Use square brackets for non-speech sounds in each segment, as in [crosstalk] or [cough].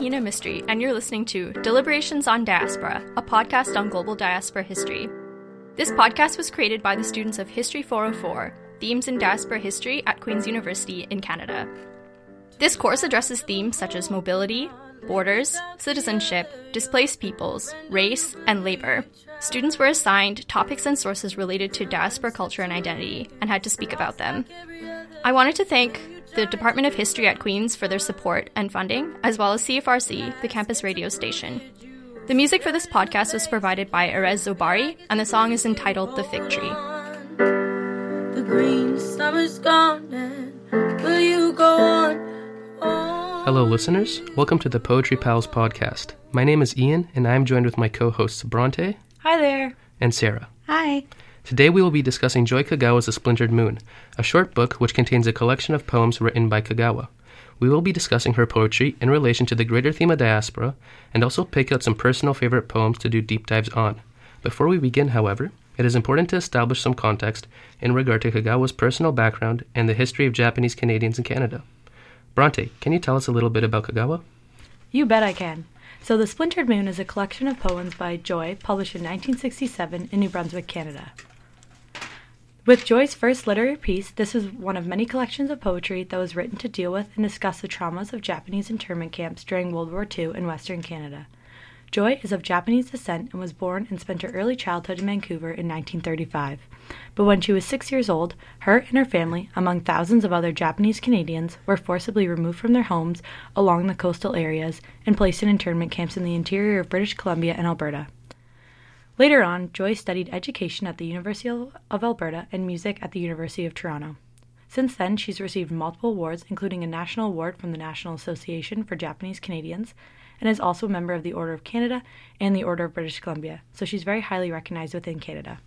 Hina Mystery, and you're listening to Deliberations on Diaspora, a podcast on global diaspora history. This podcast was created by the students of History 404, Themes in Diaspora History at Queen's University in Canada. This course addresses themes such as mobility, borders, citizenship, displaced peoples, race, and labor. Students were assigned topics and sources related to diaspora culture and identity and had to speak about them. I wanted to thank the Department of History at Queen's for their support and funding, as well as CFRC, the campus radio station. The music for this podcast was provided by Erez Zobari, and the song is entitled The Fig Tree. The green summer's gone, and will you go on? Hello, listeners. Welcome to the Poetry Pals podcast. My name is Ian, and I am joined with my co hosts Bronte Hi there. and Sarah. Hi. Today we will be discussing Joy Kogawa's A Splintered Moon, a short book which contains a collection of poems written by Kogawa. We will be discussing her poetry in relation to the greater theme of diaspora, and also pick out some personal favorite poems to do deep dives on. Before we begin, however, it is important to establish some context in regard to Kogawa's personal background and the history of Japanese Canadians in Canada. Bronte, can you tell us a little bit about Kogawa? You bet I can. So, The Splintered Moon is a collection of poems by Joy, published in 1967 in New Brunswick, Canada. With Joy's first literary piece, this is one of many collections of poetry that was written to deal with and discuss the traumas of Japanese internment camps during World War II in Western Canada. Joy is of Japanese descent and was born and spent her early childhood in Vancouver in 1935. But when she was six years old, her and her family, among thousands of other Japanese Canadians, were forcibly removed from their homes along the coastal areas and placed in internment camps in the interior of British Columbia and Alberta. Later on, Joy studied education at the University of Alberta and music at the University of Toronto. Since then, she's received multiple awards, including a national award from the National Association for Japanese Canadians, and is also a member of the Order of Canada and the Order of British Columbia, so she's very highly recognized within Canada.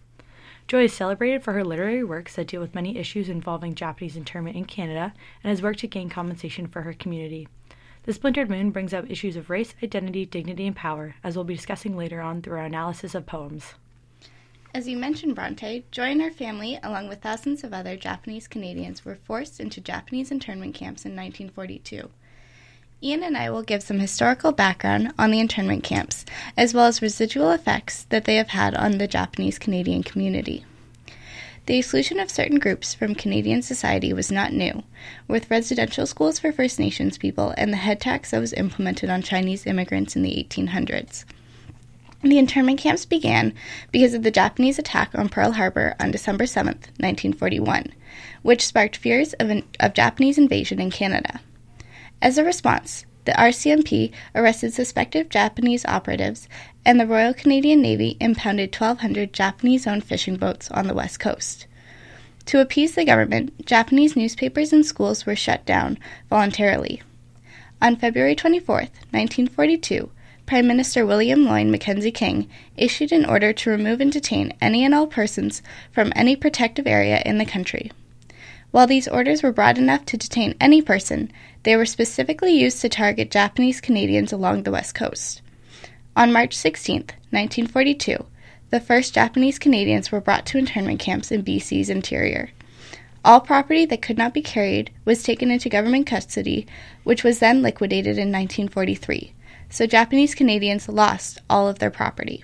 Joy is celebrated for her literary works that deal with many issues involving Japanese internment in Canada and has worked to gain compensation for her community. The Splintered Moon brings up issues of race, identity, dignity, and power, as we'll be discussing later on through our analysis of poems. As you mentioned, Bronte, Joy and her family, along with thousands of other Japanese Canadians, were forced into Japanese internment camps in 1942. Ian and I will give some historical background on the internment camps, as well as residual effects that they have had on the Japanese Canadian community. The exclusion of certain groups from Canadian society was not new, with residential schools for First Nations people and the head tax that was implemented on Chinese immigrants in the 1800s. The internment camps began because of the Japanese attack on Pearl Harbor on December 7, 1941, which sparked fears of, an, of Japanese invasion in Canada. As a response, the RCMP arrested suspected Japanese operatives, and the Royal Canadian Navy impounded 1,200 Japanese owned fishing boats on the west coast. To appease the government, Japanese newspapers and schools were shut down voluntarily. On February 24, 1942, Prime Minister William Lyon Mackenzie King issued an order to remove and detain any and all persons from any protective area in the country. While these orders were broad enough to detain any person, they were specifically used to target Japanese Canadians along the west coast. On March 16, 1942, the first Japanese Canadians were brought to internment camps in BC's interior. All property that could not be carried was taken into government custody, which was then liquidated in 1943, so Japanese Canadians lost all of their property.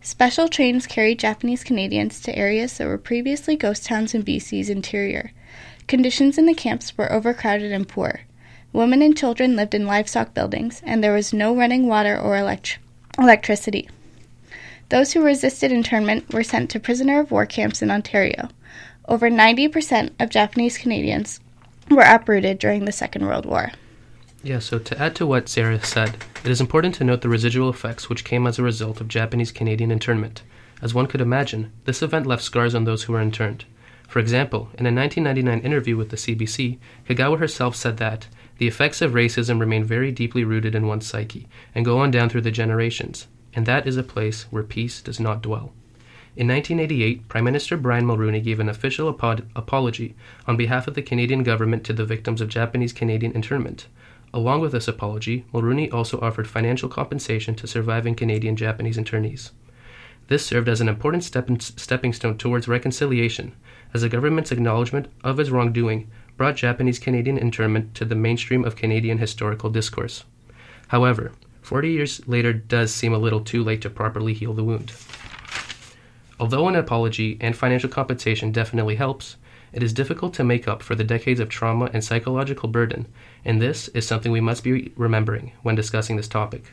Special trains carried Japanese Canadians to areas that were previously ghost towns in BC's interior. Conditions in the camps were overcrowded and poor. Women and children lived in livestock buildings, and there was no running water or elect- electricity. Those who resisted internment were sent to prisoner of war camps in Ontario. Over 90% of Japanese Canadians were uprooted during the Second World War. Yeah, so to add to what Sarah said, it is important to note the residual effects which came as a result of Japanese Canadian internment. As one could imagine, this event left scars on those who were interned. For example, in a 1999 interview with the CBC, Kogawa herself said that the effects of racism remain very deeply rooted in one's psyche and go on down through the generations, and that is a place where peace does not dwell. In 1988, Prime Minister Brian Mulroney gave an official apology on behalf of the Canadian government to the victims of Japanese Canadian internment. Along with this apology, Mulroney also offered financial compensation to surviving Canadian Japanese internees. This served as an important step stepping stone towards reconciliation, as the government's acknowledgement of its wrongdoing brought Japanese Canadian internment to the mainstream of Canadian historical discourse. However, 40 years later does seem a little too late to properly heal the wound. Although an apology and financial compensation definitely helps, it is difficult to make up for the decades of trauma and psychological burden, and this is something we must be remembering when discussing this topic.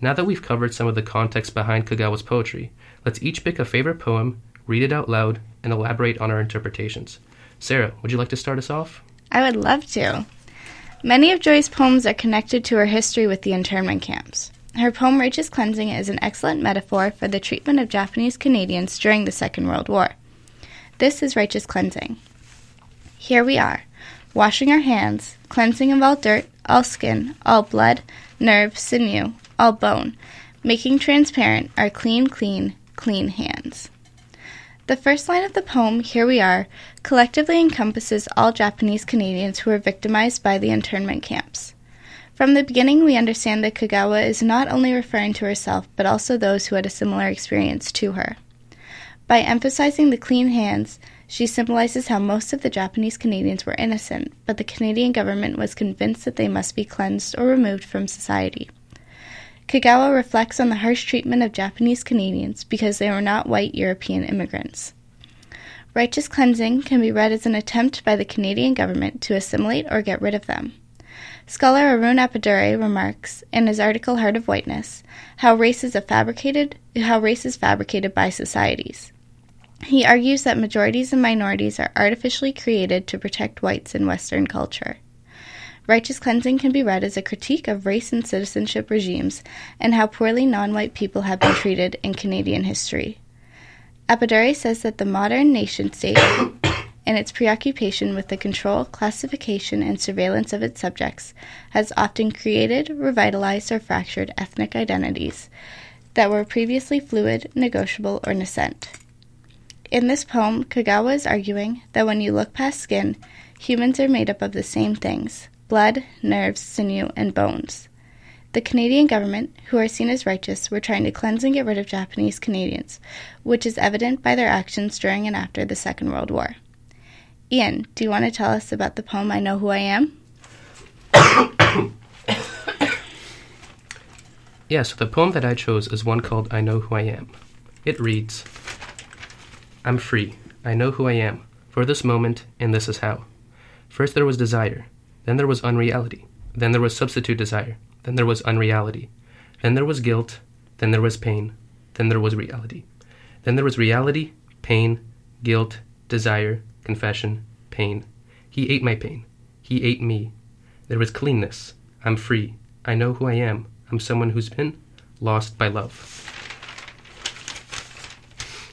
Now that we've covered some of the context behind Kogawa's poetry, let's each pick a favorite poem, read it out loud, and elaborate on our interpretations. Sarah, would you like to start us off? I would love to. Many of Joy's poems are connected to her history with the internment camps. Her poem Righteous Cleansing is an excellent metaphor for the treatment of Japanese Canadians during the Second World War. This is righteous cleansing. Here we are, washing our hands, cleansing of all dirt, all skin, all blood, nerve, sinew, all bone, making transparent our clean, clean, clean hands. The first line of the poem, Here We Are, collectively encompasses all Japanese Canadians who were victimized by the internment camps. From the beginning, we understand that Kogawa is not only referring to herself, but also those who had a similar experience to her. By emphasizing the clean hands, she symbolizes how most of the Japanese Canadians were innocent, but the Canadian government was convinced that they must be cleansed or removed from society. Kogawa reflects on the harsh treatment of Japanese Canadians because they were not white European immigrants. Righteous cleansing can be read as an attempt by the Canadian government to assimilate or get rid of them. Scholar Arjun Appadurai remarks in his article Heart of Whiteness how race is fabricated how race is fabricated by societies. He argues that majorities and minorities are artificially created to protect whites in Western culture. Righteous Cleansing can be read as a critique of race and citizenship regimes and how poorly non white people have been treated in Canadian history. Appadurai says that the modern nation state [coughs] and its preoccupation with the control, classification, and surveillance of its subjects has often created, revitalized, or fractured ethnic identities that were previously fluid, negotiable, or nascent. In this poem, Kogawa is arguing that when you look past skin, humans are made up of the same things blood, nerves, sinew, and bones. The Canadian government, who are seen as righteous, were trying to cleanse and get rid of Japanese Canadians, which is evident by their actions during and after the Second World War. Ian, do you want to tell us about the poem I Know Who I Am? [coughs] yeah, so the poem that I chose is one called I Know Who I Am. It reads I'm free. I know who I am. For this moment, and this is how. First there was desire. Then there was unreality. Then there was substitute desire. Then there was unreality. Then there was guilt. Then there was pain. Then there was reality. Then there was reality, pain, guilt, desire, confession, pain. He ate my pain. He ate me. There was cleanness. I'm free. I know who I am. I'm someone who's been lost by love.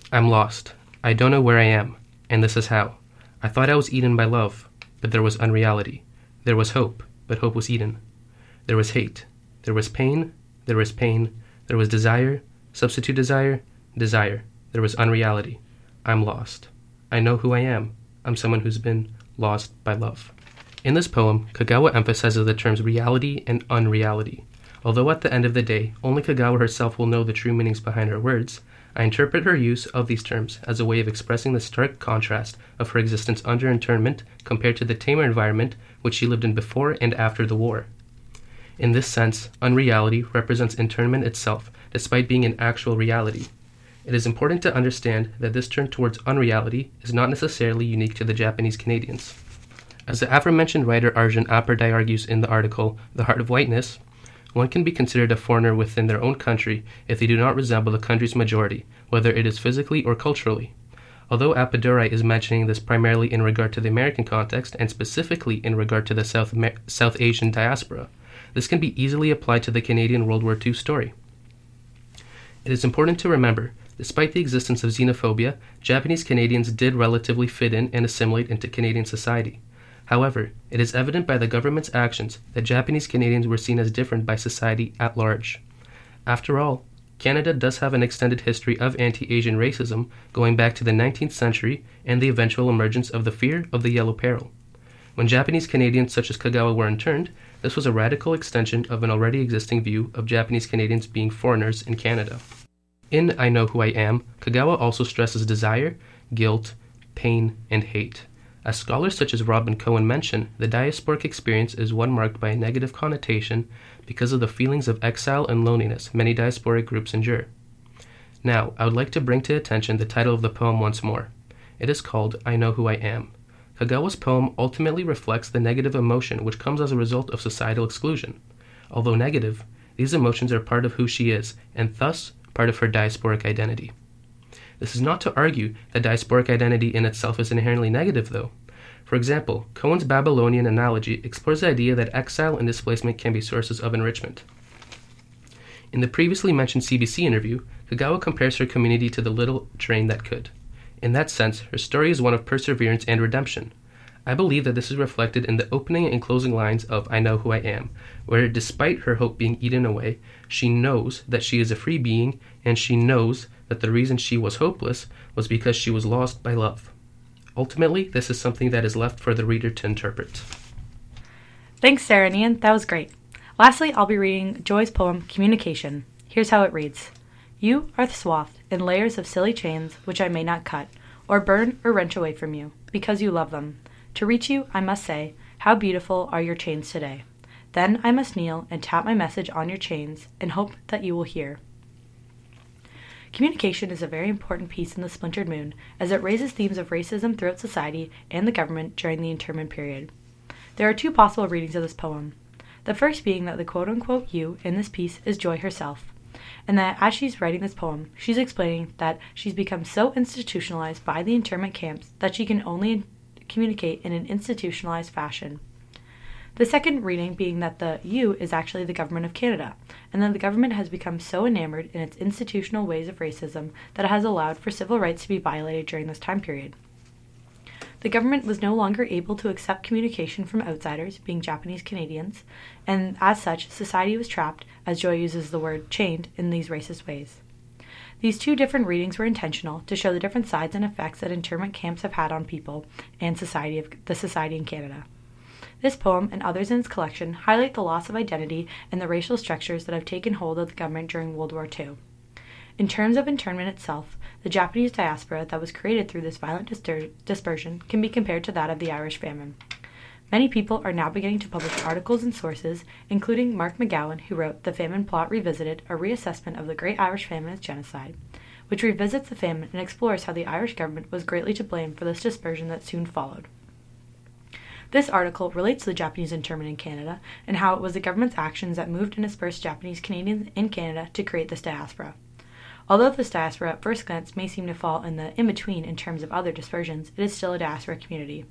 I'm lost. I don't know where I am, and this is how. I thought I was eaten by love, but there was unreality. There was hope, but hope was eaten. There was hate. There was pain. There was pain. There was desire, substitute desire, desire. There was unreality. I'm lost. I know who I am. I'm someone who's been lost by love. In this poem, Kogawa emphasizes the terms reality and unreality. Although at the end of the day, only Kogawa herself will know the true meanings behind her words, I interpret her use of these terms as a way of expressing the stark contrast of her existence under internment compared to the tamer environment which she lived in before and after the war. In this sense, unreality represents internment itself, despite being an actual reality. It is important to understand that this turn towards unreality is not necessarily unique to the Japanese Canadians. As the aforementioned writer Arjun Appadurai argues in the article The Heart of Whiteness, one can be considered a foreigner within their own country if they do not resemble the country's majority, whether it is physically or culturally. Although Appadurai is mentioning this primarily in regard to the American context and specifically in regard to the South, South Asian diaspora, this can be easily applied to the Canadian World War II story. It is important to remember, despite the existence of xenophobia, Japanese Canadians did relatively fit in and assimilate into Canadian society. However, it is evident by the government's actions that Japanese Canadians were seen as different by society at large. After all, Canada does have an extended history of anti Asian racism going back to the 19th century and the eventual emergence of the fear of the Yellow Peril. When Japanese Canadians such as Kogawa were interned, this was a radical extension of an already existing view of Japanese Canadians being foreigners in Canada. In I Know Who I Am, Kogawa also stresses desire, guilt, pain, and hate. As scholars such as Robin Cohen mention, the diasporic experience is one marked by a negative connotation because of the feelings of exile and loneliness many diasporic groups endure. Now, I would like to bring to attention the title of the poem once more. It is called I Know Who I Am. Kogawa's poem ultimately reflects the negative emotion which comes as a result of societal exclusion. Although negative, these emotions are part of who she is, and thus part of her diasporic identity. This is not to argue that diasporic identity in itself is inherently negative, though. For example, Cohen's Babylonian analogy explores the idea that exile and displacement can be sources of enrichment. In the previously mentioned CBC interview, Kogawa compares her community to the little train that could. In that sense, her story is one of perseverance and redemption. I believe that this is reflected in the opening and closing lines of I Know Who I Am, where despite her hope being eaten away, she knows that she is a free being and she knows that the reason she was hopeless was because she was lost by love. Ultimately, this is something that is left for the reader to interpret. Thanks, Sarah and Ian. That was great. Lastly, I'll be reading Joy's poem, Communication. Here's how it reads You are swathed in layers of silly chains which I may not cut, or burn or wrench away from you, because you love them. To reach you, I must say, How beautiful are your chains today. Then I must kneel and tap my message on your chains and hope that you will hear. Communication is a very important piece in The Splintered Moon as it raises themes of racism throughout society and the government during the internment period. There are two possible readings of this poem. The first being that the quote unquote you in this piece is Joy herself, and that as she's writing this poem, she's explaining that she's become so institutionalized by the internment camps that she can only communicate in an institutionalized fashion. The second reading being that the U is actually the government of Canada, and that the government has become so enamored in its institutional ways of racism that it has allowed for civil rights to be violated during this time period. The government was no longer able to accept communication from outsiders, being Japanese Canadians, and as such, society was trapped, as Joy uses the word chained, in these racist ways. These two different readings were intentional to show the different sides and effects that internment camps have had on people and society of the society in Canada. This poem and others in its collection highlight the loss of identity and the racial structures that have taken hold of the government during World War II. In terms of internment itself, the Japanese diaspora that was created through this violent disper- dispersion can be compared to that of the Irish famine. Many people are now beginning to publish articles and sources, including Mark McGowan, who wrote The Famine Plot Revisited, a reassessment of the Great Irish Famine as Genocide, which revisits the famine and explores how the Irish government was greatly to blame for this dispersion that soon followed. This article relates to the Japanese internment in Canada and how it was the government's actions that moved and dispersed Japanese Canadians in Canada to create this diaspora. Although this diaspora at first glance may seem to fall in the in between in terms of other dispersions, it is still a diaspora community.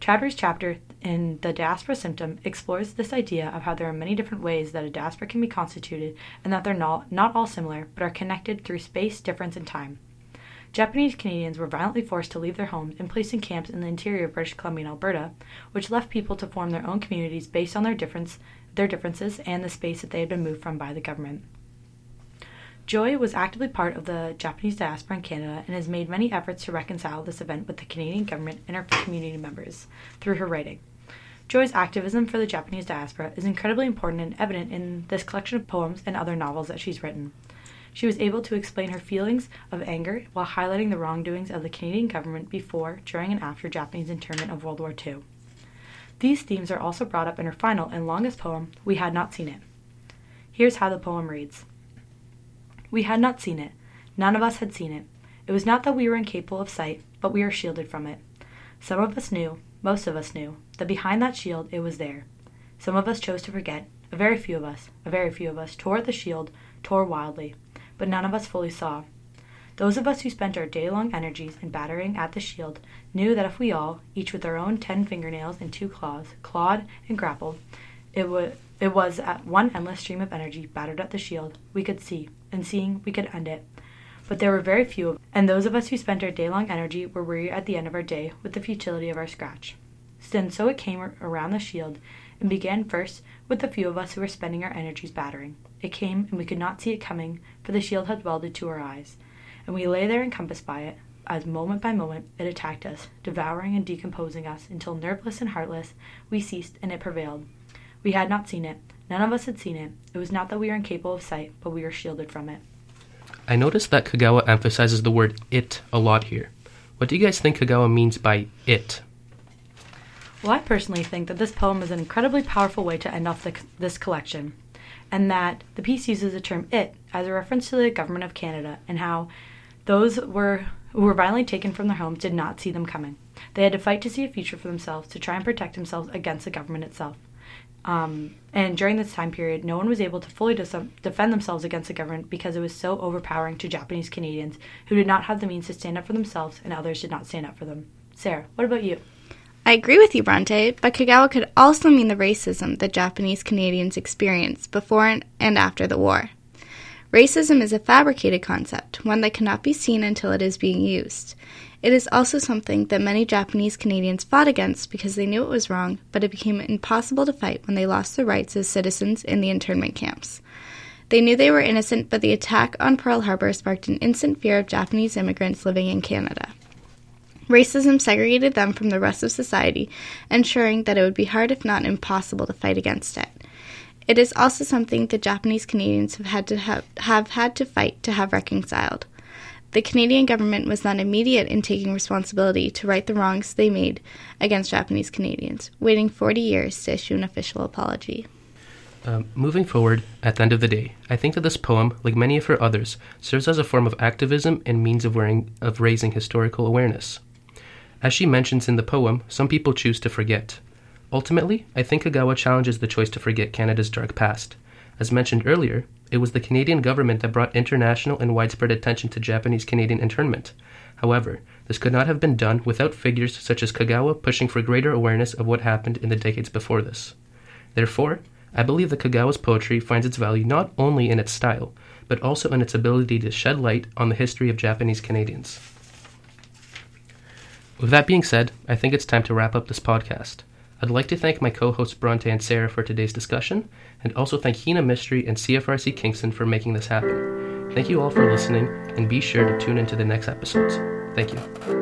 Chowdhury's chapter in The Diaspora Symptom explores this idea of how there are many different ways that a diaspora can be constituted and that they're not, not all similar but are connected through space, difference, and time. Japanese Canadians were violently forced to leave their homes and placed in camps in the interior of British Columbia and Alberta, which left people to form their own communities based on their difference, their differences and the space that they had been moved from by the government. Joy was actively part of the Japanese diaspora in Canada and has made many efforts to reconcile this event with the Canadian government and her community members through her writing. Joy's activism for the Japanese diaspora is incredibly important and evident in this collection of poems and other novels that she's written. She was able to explain her feelings of anger while highlighting the wrongdoings of the Canadian government before, during, and after Japanese internment of World War II. These themes are also brought up in her final and longest poem, We Had Not Seen It. Here's how the poem reads We had not seen it. None of us had seen it. It was not that we were incapable of sight, but we were shielded from it. Some of us knew, most of us knew, that behind that shield it was there. Some of us chose to forget. A very few of us, a very few of us, tore at the shield, tore wildly but none of us fully saw. Those of us who spent our day long energies in battering at the shield knew that if we all, each with our own ten fingernails and two claws, clawed and grappled, it would it was at one endless stream of energy battered at the shield, we could see, and seeing we could end it. But there were very few, of and those of us who spent our day long energy were weary at the end of our day with the futility of our scratch. And so it came around the shield, and began first with the few of us who were spending our energies battering. It came, and we could not see it coming, for the shield had welded to our eyes, and we lay there encompassed by it, as moment by moment it attacked us, devouring and decomposing us, until nerveless and heartless we ceased, and it prevailed. We had not seen it. None of us had seen it. It was not that we were incapable of sight, but we were shielded from it. I noticed that Kogawa emphasizes the word it a lot here. What do you guys think Kogawa means by it? Well, I personally think that this poem is an incredibly powerful way to end off the, this collection, and that the piece uses the term it as a reference to the government of Canada and how those were who were violently taken from their homes did not see them coming. They had to fight to see a future for themselves, to try and protect themselves against the government itself. Um, and during this time period, no one was able to fully defend themselves against the government because it was so overpowering to Japanese Canadians who did not have the means to stand up for themselves and others did not stand up for them. Sarah, what about you? I agree with you, Bronte, but Kogawa could also mean the racism that Japanese Canadians experienced before and after the war. Racism is a fabricated concept, one that cannot be seen until it is being used. It is also something that many Japanese Canadians fought against because they knew it was wrong, but it became impossible to fight when they lost their rights as citizens in the internment camps. They knew they were innocent, but the attack on Pearl Harbor sparked an instant fear of Japanese immigrants living in Canada. Racism segregated them from the rest of society, ensuring that it would be hard, if not impossible, to fight against it. It is also something the Japanese Canadians have had to have, have had to fight to have reconciled. The Canadian government was not immediate in taking responsibility to right the wrongs they made against Japanese Canadians, waiting 40 years to issue an official apology. Um, moving forward, at the end of the day, I think that this poem, like many of her others, serves as a form of activism and means of, wearing, of raising historical awareness. As she mentions in the poem, some people choose to forget. Ultimately, I think Kogawa challenges the choice to forget Canada's dark past. As mentioned earlier, it was the Canadian government that brought international and widespread attention to Japanese Canadian internment. However, this could not have been done without figures such as Kogawa pushing for greater awareness of what happened in the decades before this. Therefore, I believe that Kogawa's poetry finds its value not only in its style, but also in its ability to shed light on the history of Japanese Canadians. With that being said, I think it's time to wrap up this podcast. I'd like to thank my co hosts Bronte and Sarah for today's discussion, and also thank Hina Mystery and CFRC Kingston for making this happen. Thank you all for listening, and be sure to tune into the next episodes. Thank you.